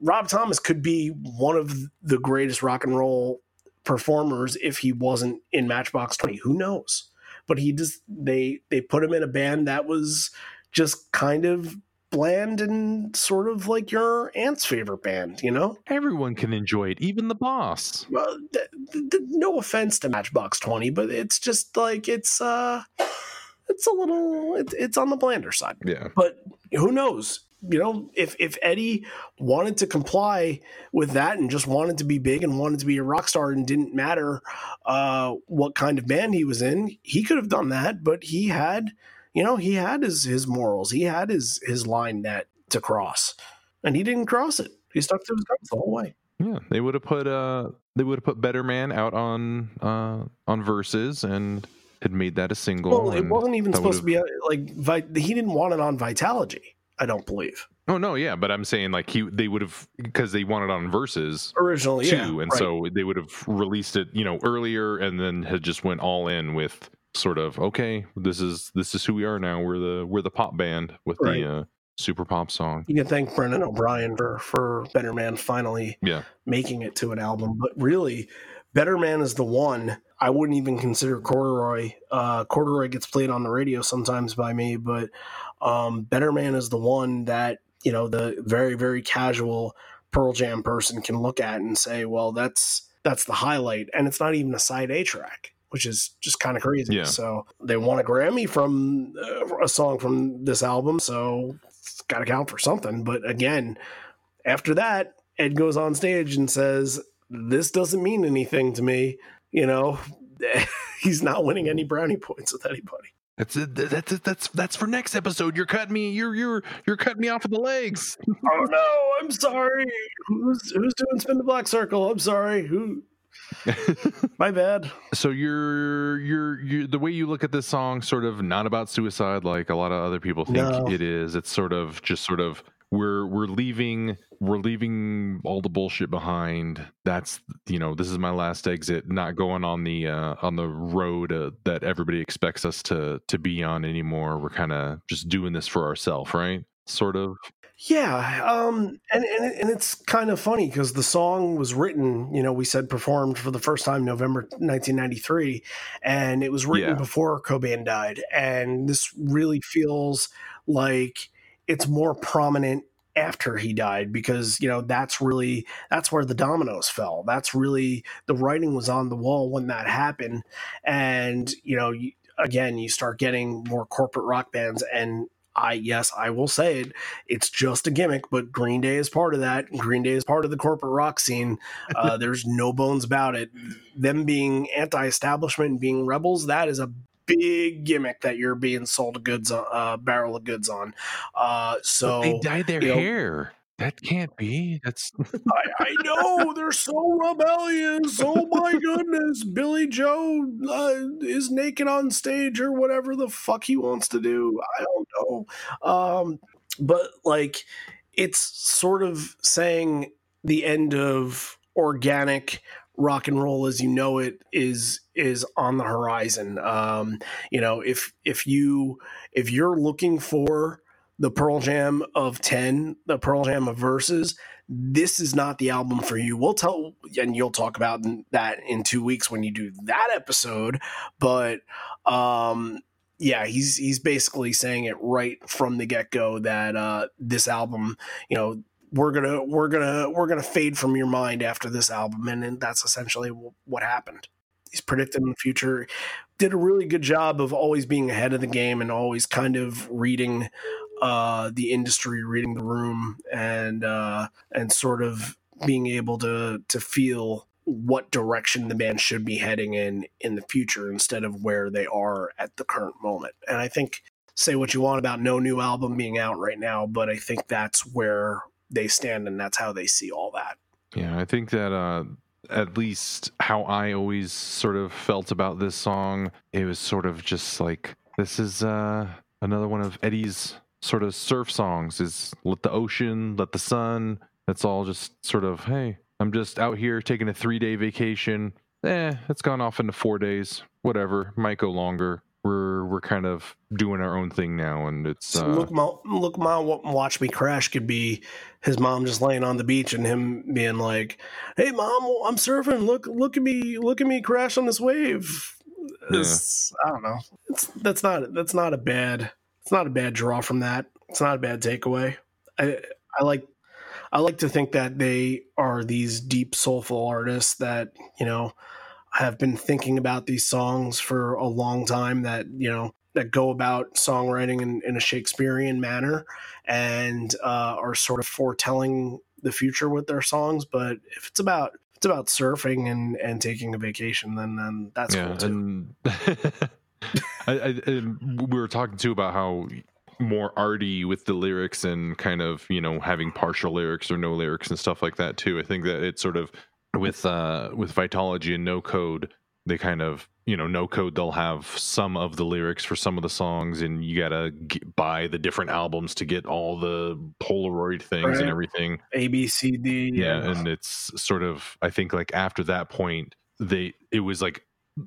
Rob Thomas could be one of the greatest rock and roll performers if he wasn't in Matchbox Twenty. Who knows? But he just they they put him in a band that was just kind of bland and sort of like your aunt's favorite band, you know. Everyone can enjoy it, even the boss. Well, th- th- no offense to Matchbox Twenty, but it's just like it's uh, it's a little it's it's on the blander side. Yeah. But who knows? You know, if if Eddie wanted to comply with that and just wanted to be big and wanted to be a rock star and didn't matter uh, what kind of band he was in, he could have done that. But he had, you know, he had his his morals. He had his his line net to cross, and he didn't cross it. He stuck to his guns the whole way. Yeah, they would have put uh they would have put Better Man out on uh on verses and had made that a single. Well, it wasn't even supposed to be uh, like vi- he didn't want it on Vitalogy. I don't believe Oh no, yeah, but I'm saying like he they would have because they wanted on verses originally. too, yeah, and right. so they would have released it, you know, earlier, and then had just went all in with sort of okay, this is this is who we are now. We're the we're the pop band with Right. the uh, super pop song. you can thank Brendan O'Brien for for Better Man finally Yeah, making it to an album. But really, Better Man is the one. I wouldn't even consider Corduroy. Uh, Corduroy gets played on the radio sometimes by me, but um, Better Man is the one that you know the very very casual Pearl Jam person can look at and say, well, that's that's the highlight, and it's not even a side A track. Which is just kind of crazy. Yeah. So they won a Grammy from uh, a song from this album, so it's got to count for something. But again, after that, Ed goes on stage and says, This doesn't mean anything to me. You know, he's not winning any brownie points with anybody. that's it. That's it. That's that's for next episode. You're cutting me. You're you're you're cutting me off of the legs. oh no, I'm sorry. Who's who's doing spin the black circle? I'm sorry. Who my bad. so you're you're you the way you look at this song sort of not about suicide like a lot of other people think No. it is. It's sort of just sort of we're we're leaving we're leaving all the bullshit behind. That's you know this is my last exit not going on the uh on the road uh, that everybody expects us to to be on anymore. We're kind of just doing this for ourselves right? Sort of Yeah, um, and, and and it's kind of funny because the song was written, you know, we said performed for the first time November 1993, and it was written Yeah. before Cobain died, and this really feels like it's more prominent after he died because you know that's really that's where the dominoes fell that's really the writing was on the wall when that happened and you know you, again you start getting more corporate rock bands and I yes, I will say it. It's just a gimmick, but Green Day is part of that. Green Day is part of the corporate rock scene. Uh, there's no bones about it. Them being anti-establishment and being rebels, that is a big gimmick that you're being sold a goods a uh, barrel of goods on. Uh, so But they dyed their you know- hair. That can't be. That's I, I know they're so rebellious. Oh my goodness, Billie Joe uh, is naked on stage or whatever the fuck he wants to do. I don't know, um, but like it's sort of saying the end of organic rock and roll as you know it is is on the horizon. Um, you know, if if you if you're looking for the Pearl Jam of 10, the Pearl Jam of verses, this is not the album for you. We'll tell, and you'll talk about that in two weeks when you do that episode. But um, yeah, he's he's basically saying it right from the get go that uh, this album, you know, we're gonna we're gonna we're gonna fade from your mind after this album, and, and that's essentially what happened. He's predicting the future. Did a really good job of always being ahead of the game and always kind of reading uh, the industry, reading the room, and uh, and sort of being able to to feel what direction the band should be heading in in the future instead of where they are at the current moment. And I think say what you want about no new album being out right now, but I think that's where they stand and that's how they see all that. Yeah, I think that uh, at least how I always sort of felt about this song, it was sort of just like this is uh, another one of Eddie's sort of surf songs. Is let the ocean, let the sun. It's all just sort of hey, I'm just out here taking a three day vacation. Eh, it's gone off into four days. Whatever, might go longer. We're we're kind of doing our own thing now, and it's uh, look, my, look, my watch me crash could be his mom just laying on the beach and him being like, "Hey, mom, I'm surfing. Look, look at me, look at me crash on this wave." It's- I don't know. It's that's not that's not a bad it's not a bad draw from that. It's not a bad takeaway. I I like I like to think that they are these deep soulful artists that you know have been thinking about these songs for a long time. That you know that go about songwriting in, in a Shakespearean manner and uh, are sort of foretelling the future with their songs. But if it's about it's about surfing and, and taking a vacation, then then that's yeah, cool too. and I, I, we were talking too about how more arty with the lyrics and kind of you know having partial lyrics or no lyrics and stuff like that too. I think that it's sort of with uh with Vitalogy and No Code, they kind of you know No Code they'll have some of the lyrics for some of the songs, and you gotta get, buy the different albums to get all the Polaroid things Right. and everything A B C D. yeah and it's sort of i think like after that point they it was like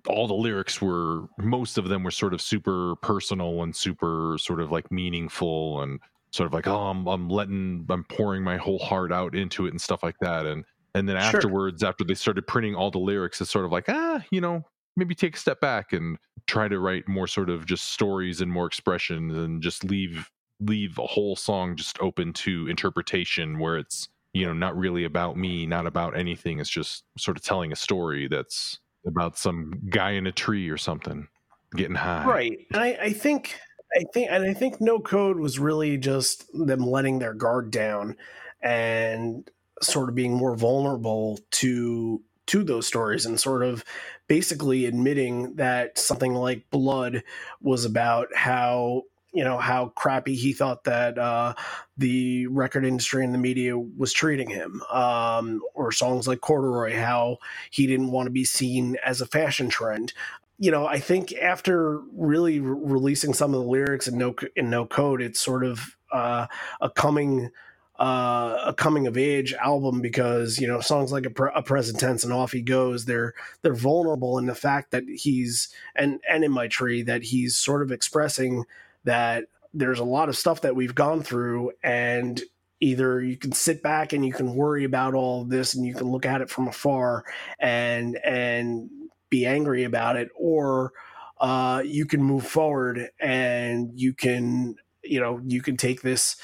all the lyrics were most of them were sort of super personal and super sort of like meaningful and sort of like oh i'm, I'm letting i'm pouring my whole heart out into it and stuff like that and and then Sure. afterwards after they started printing all the lyrics it's sort of like ah you know maybe take a step back and try to write more sort of just stories and more expressions and just leave leave a whole song just open to interpretation where it's you know not really about me not about anything it's just sort of telling a story that's about some guy in a tree or something getting high. Right. And I, I think i think and i think no code was really just them letting their guard down and sort of being more vulnerable to to those stories and sort of basically admitting that something like blood was about how you know how crappy he thought that uh, the record industry and the media was treating him. Um, or songs like corduroy how he didn't want to be seen as a fashion trend. You know, I think after really re- releasing some of the lyrics in no in no code, it's sort of uh, a coming uh, a coming of age album because you know songs like a, pre- a present tense and off he goes they're they're vulnerable in the fact that he's and and in my tree that he's sort of expressing that there's a lot of stuff that we've gone through and either you can sit back and you can worry about all of this and you can look at it from afar and and be angry about it or uh, you can move forward and you can you know you can take this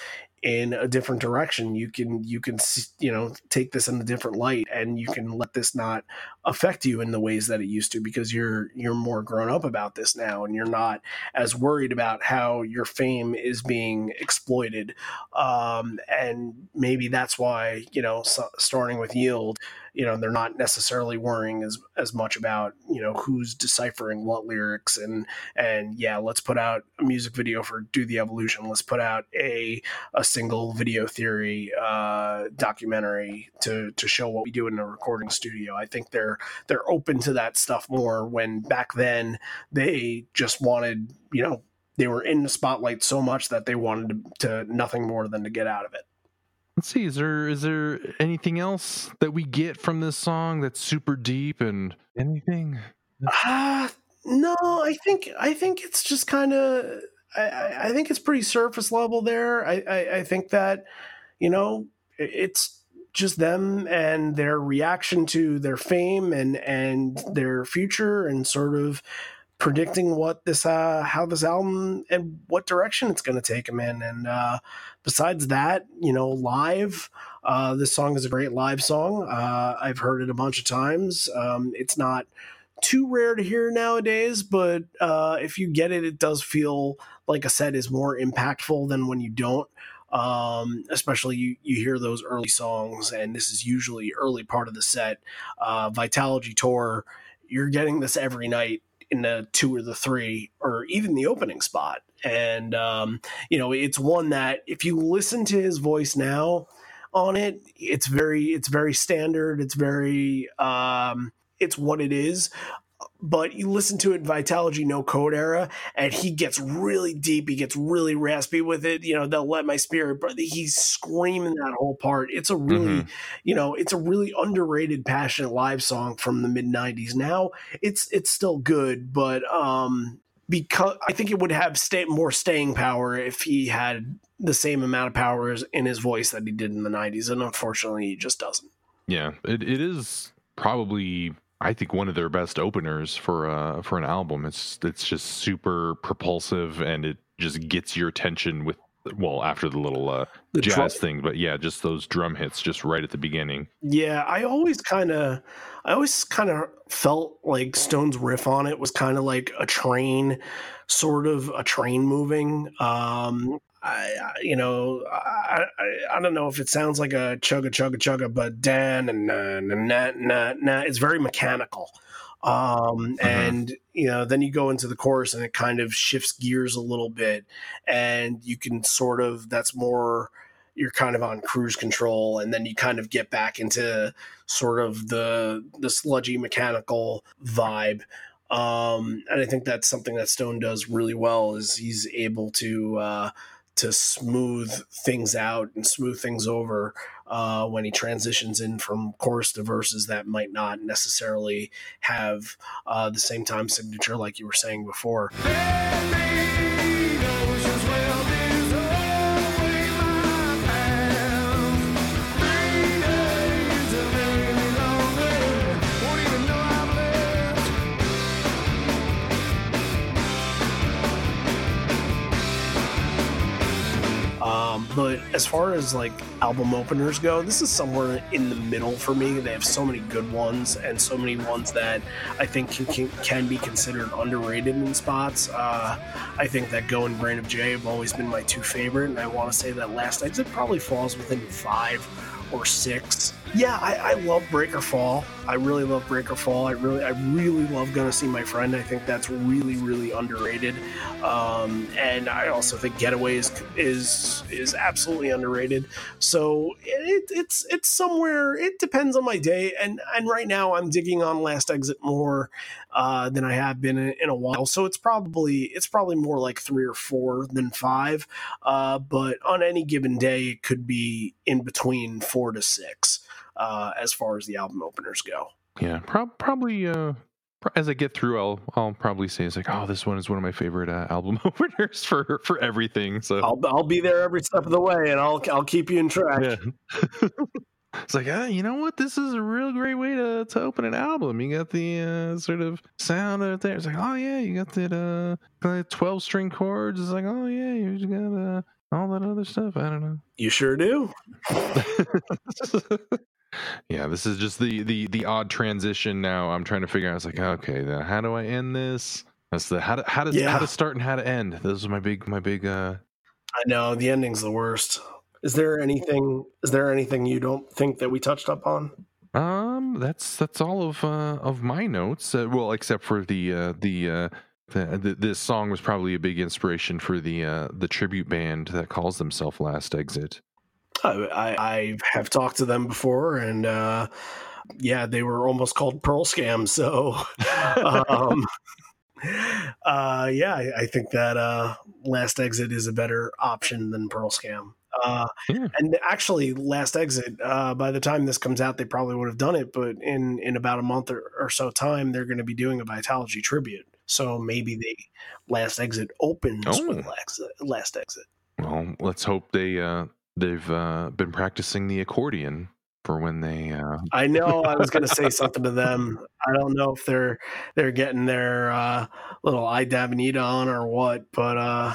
in a different direction. You can you can you know take this in a different light and you can let this not affect you in the ways that it used to because you're you're more grown up about this now and you're not as worried about how your fame is being exploited. Um, and maybe that's why you know so, starting with yield you know they're not necessarily worrying as as much about you know who's deciphering what lyrics and and yeah let's put out a music video for do the evolution. Let's put out a a single video theory uh documentary to to show what we do in a recording studio. I think they're they're open to that stuff more when back then they just wanted you know they were in the spotlight so much that they wanted to, to nothing more than to get out of it Let's see. Is there is there anything else that we get from this song that's super deep and anything? Uh, no, I think I think it's just kind of I, I think it's pretty surface level there. I, I I think that you know it's just them and their reaction to their fame and and their future and sort of predicting what this uh how this album and what direction it's going to take them in and uh besides that you know live uh this song is a great live song uh i've heard it a bunch of times um it's not too rare to hear nowadays, but uh, if you get it, it does feel like a set is more impactful than when you don't. Um, especially you, you hear those early songs, and this is usually early part of the set. Uh, Vitalogy tour, you're getting this every night in the two or the three, or even the opening spot. And um, you know, it's one that if you listen to his voice now on it, it's very it's very standard. It's very um, it's what it is. But you listen to it in Vitalogy No Code era, and he gets really deep. He gets really raspy with it. You know, they'll let my spirit, but he's screaming that whole part. It's a really, you know, it's a really underrated, passionate live song from the mid '90s. Now it's it's still good, but um, because I think it would have stay, more staying power if he had the same amount of power in his voice that he did in the '90s, and unfortunately, he just doesn't. Yeah, it, it is probably I think one of their best openers for uh for an album. It's it's just super propulsive and it just gets your attention with well after the little uh The jazz drum- thing, but yeah, just those drum hits just right at the beginning. Yeah, I always kind of, I always kind of felt like Stone's riff on it was kind of like a train, sort of a train moving. Um, I, I- you know, I, I, I don't know if it sounds like a chugga chugga chugga, but dan and na na na na na. It's very mechanical. Um, and you know, then you go into the chorus and it kind of shifts gears a little bit, and you can sort of that's more you're kind of on cruise control and then you kind of get back into sort of the the sludgy mechanical vibe um and i think that's something that stone does really well is he's able to uh to smooth things out and smooth things over uh, when he transitions in from chorus to verses that might not necessarily have uh, the same time signature like you were saying before. Um, as far as like album openers go, this is somewhere in the middle for me. They have so many good ones and so many ones that I think can, can, can be considered underrated in spots. Uh, I think that Go and Brain of J have always been my two favorite, and I want to say that Last Exit probably falls within five or six. Yeah, I, I love Breakerfall. I really love Breakerfall. I really, I really love Gonna See My Friend. I think that's really, really underrated. Um, and I also think Getaway is is is absolutely underrated. So it, it's it's somewhere. It depends on my day. And and right now I'm digging on Last Exit more uh, than I have been in, in a while. So it's probably it's probably more like three or four than five. Uh, but on any given day, it could be in between four to six uh, as far as the album openers go. Yeah, prob- probably. Uh, as I get through, I'll I'll probably say it's like, oh, this one is one of my favorite uh, album openers for for everything. So I'll I'll be there every step of the way, and I'll I'll keep you in track. yeah. It's like, ah, you know what? This is a real great way to, to open an album. You got the uh, sort of sound out there. It's like, oh yeah, you got that uh, twelve string chords. It's like, oh yeah, you got uh, all that other stuff. I don't know. You sure do. yeah, this is just the the the odd transition. Now I'm trying to figure out. It's like, okay, then how do I end this? That's the how to how to how to start and how to end. This is my big my big. uh I know the ending's the worst. Is there anything? Is there anything you don't think that we touched up on? Um, that's that's all of uh, of my notes. Uh, well, except for the uh, the, uh, the, the this song was probably a big inspiration for the uh, the tribute band that calls themselves Last Exit. I, I, have talked to them before, and uh, yeah, they were almost called Pearl Scam. So, um, uh, yeah, I, I think that uh, Last Exit is a better option than Pearl Scam. Uh, Yeah. and actually, Last Exit. Uh, by the time this comes out, they probably would have done it. But in in about a month or, or so time, they're going to be doing a Vitalogy tribute. So maybe they Last Exit opens Oh. with Last, Last Exit. Well, let's hope they uh, they've uh, been practicing the accordion for when they. Uh, I know I was going to say something to them. I don't know if they're they're getting their uh, little Aye Davanita on or what, but uh,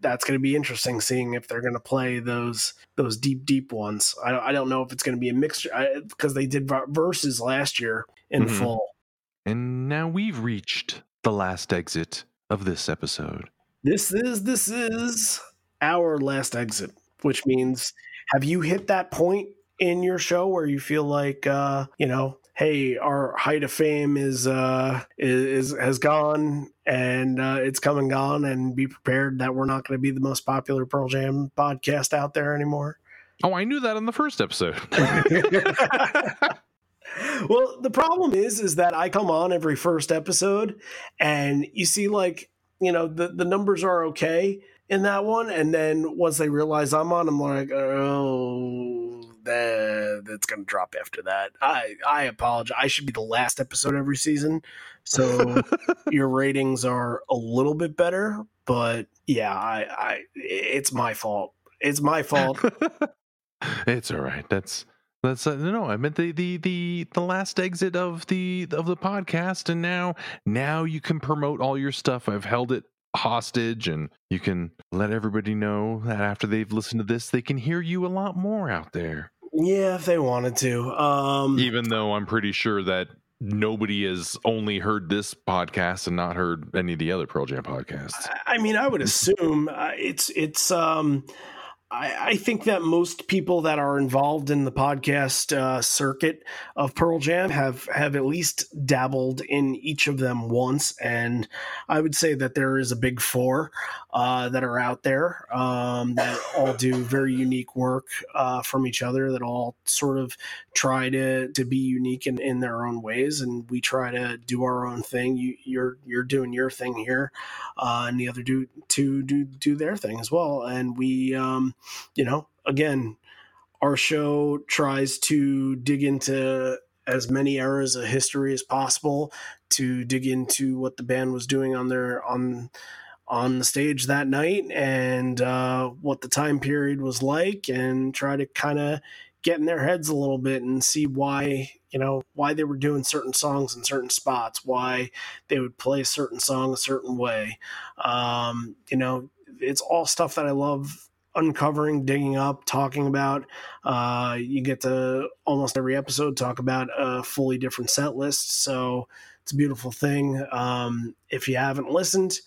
that's going to be interesting seeing if they're going to play those those deep deep ones. I don't, I don't know if it's going to be a mixture because they did verses last year in Mhm. full. and now we've reached the last exit of this episode. This is this is our last exit, which means have you hit that point in your show where you feel like uh, you know, hey, our height of fame is uh is, is has gone and uh, it's come and gone, and be prepared that we're not going to be the most popular Pearl Jam podcast out there anymore. Oh, I knew that in the first episode. well, the problem is, is that I come on every first episode, and you see, like, you know, the the numbers are okay in that one, and then once they realize I'm on, I'm like, oh, that that's gonna drop after that. I I apologize. I should be the last episode every season, so your ratings are a little bit better. But yeah, I I it's my fault. It's my fault. it's all right. That's that's uh, no. I meant the the the the last exit of the of the podcast, and now now you can promote all your stuff. I've held it hostage, and you can let everybody know that after they've listened to this, they can hear you a lot more out there. yeah, if they wanted to. Um, Even though I'm pretty sure that nobody has only heard this podcast and not heard any of the other Pearl Jam podcasts. I mean, I would assume uh, it's it's. Um, I, I think that most people that are involved in the podcast uh, circuit of Pearl Jam have have at least dabbled in each of them once, and I would say that there is a big four uh, that are out there um, that all do very unique work uh, from each other. That all sort of try to to be unique in, in their own ways, and we try to do our own thing. You, you're you're doing your thing here uh, and the other do to do do their thing as well. And we, um, you know, again, our show tries to dig into as many eras of history as possible to dig into what the band was doing on their on on the stage that night and uh, what the time period was like and try to kind of get in their heads a little bit and see why you know why they were doing certain songs in certain spots why they would play a certain song a certain way. Um, you know it's all stuff that i love uncovering digging up talking about uh, you get to almost every episode talk about a fully different set list. So it's a beautiful thing. Um, if you haven't listened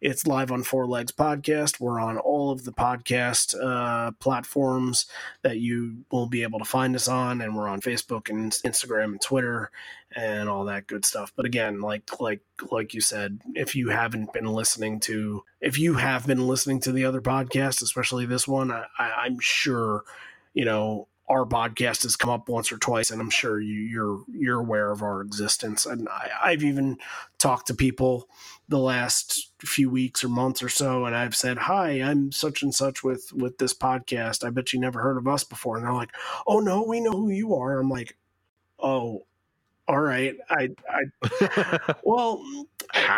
it's live on four legs podcast. We're on all of the podcast uh, platforms that you will be able to find us on and we're on facebook and instagram and twitter and all that good stuff. But again like like like you said if you haven't been listening to if you have been listening to the other podcasts especially this one I, I, i'm sure you know our podcast has come up once or twice and i'm sure you, you're you're aware of our existence. And I, i've even talked to people the last few weeks or months or so and i've said hi i'm such and such with with this podcast. I bet you never heard of us before. And they're like oh no we know who you are. I'm like oh all right. I i well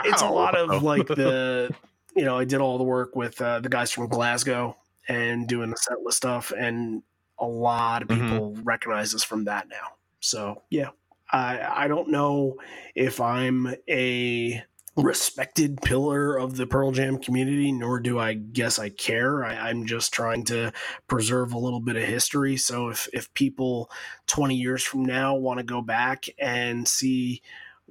it's a lot of like the you know i did all the work with uh, the guys from glasgow and doing the set list stuff and a lot of Mhm. people recognize us from that now. So yeah, I I don't know if I'm a respected pillar of the Pearl Jam community, nor do I guess I care. I, I'm just trying to preserve a little bit of history. So if if people 20 years from now want to go back and see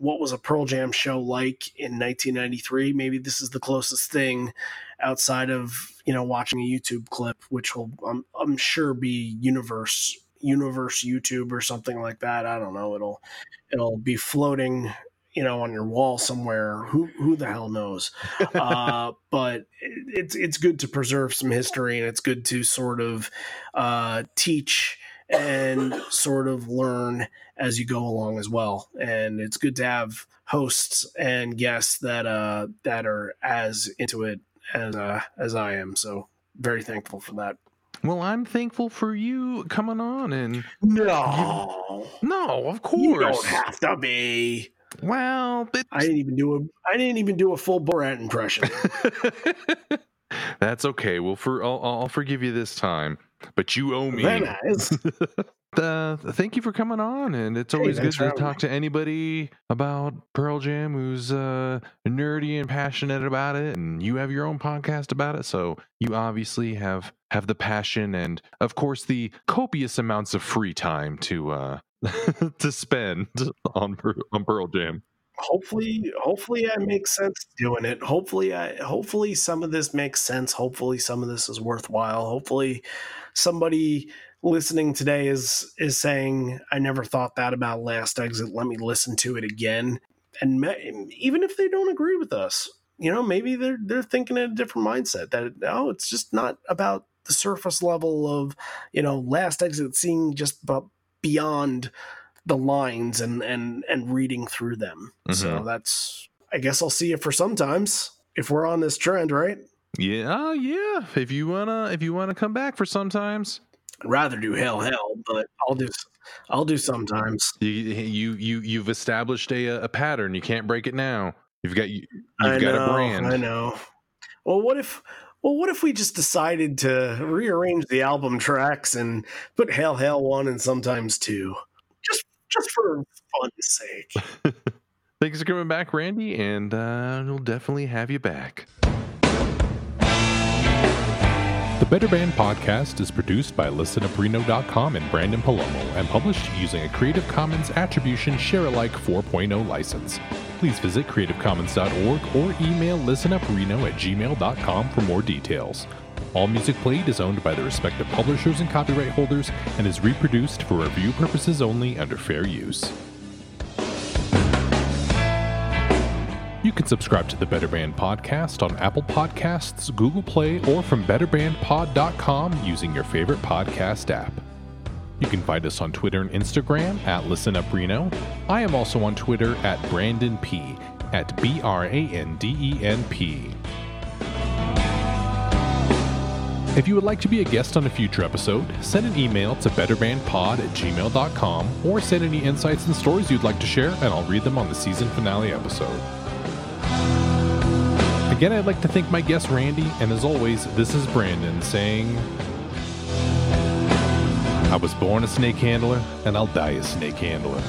what was a Pearl Jam show like in 1993, maybe this is the closest thing outside of you know watching a YouTube clip, which will I'm, I'm sure be universe universe YouTube or something like that. I don't know. It'll it'll be floating you know on your wall somewhere. Who who the hell knows? uh, but it- it's it's good to preserve some history and it's good to sort of uh, teach and sort of learn as you go along as well. And it's good to have hosts and guests that uh, that are as into it as uh, as I am. So very thankful for that. Well, I'm thankful for you coming on and No, no, of course you course. don't have to be. Well, but I didn't even do a I didn't even do a full Borat impression. That's okay. Well, for I'll, I'll forgive you this time, but you owe me. Very nice. Uh, thank you for coming on, and it's always good to talk to anybody about Pearl Jam who's uh, nerdy and passionate about it, and you have your own podcast about it, so you obviously have have the passion and, of course, the copious amounts of free time to uh, to spend on on Pearl Jam. Hopefully hopefully I make sense doing it. Hopefully I hopefully some of this makes sense. Hopefully some of this is worthwhile. Hopefully somebody listening today is is saying I never thought that about last exit. Let me listen to it again. And ma- even if they don't agree with us, you know, maybe they're they're thinking in a different mindset that oh, it's just not about the surface level of, you know, last exit seeing just beyond the lines and and and reading through them. So Mhm. that's I guess I'll see you for sometimes if we're on this trend, right? Yeah, uh, yeah. If you wanna, if you wanna come back for sometimes, I'd rather do Hail Hail, but I'll do I'll do sometimes. you you you you've established a a pattern. You can't break it now. You've got you, you've got know, a brand. I know. Well, what if well, what if we just decided to rearrange the album tracks and put Hail Hail one and sometimes two, just just for fun's sake? Thanks for coming back, Randy, and uh, we'll definitely have you back. The Better Band podcast is produced by listenupreno.com and Branden Palomo and published using a Creative Commons Attribution Share Alike 4.0 license. Please visit creativecommons.org or email listenupreno at gmail.com for more details. All music played is owned by the respective publishers and copyright holders and is reproduced for review purposes only under fair use. You can subscribe to the Better Band podcast on Apple Podcasts, Google Play, or from betterbandpod.com using your favorite podcast app. You can find us on Twitter and Instagram at ListenUpReno. I am also on Twitter at Branden P at B R A N D E N P. If you would like to be a guest on a future episode, send an email to betterbandpod at gmail.com or send any insights and stories you'd like to share, and I'll read them on the season finale episode. Again, I'd like to thank my guest Randy, and as always, this is Branden saying, I was born a snake handler, and I'll die a snake handler.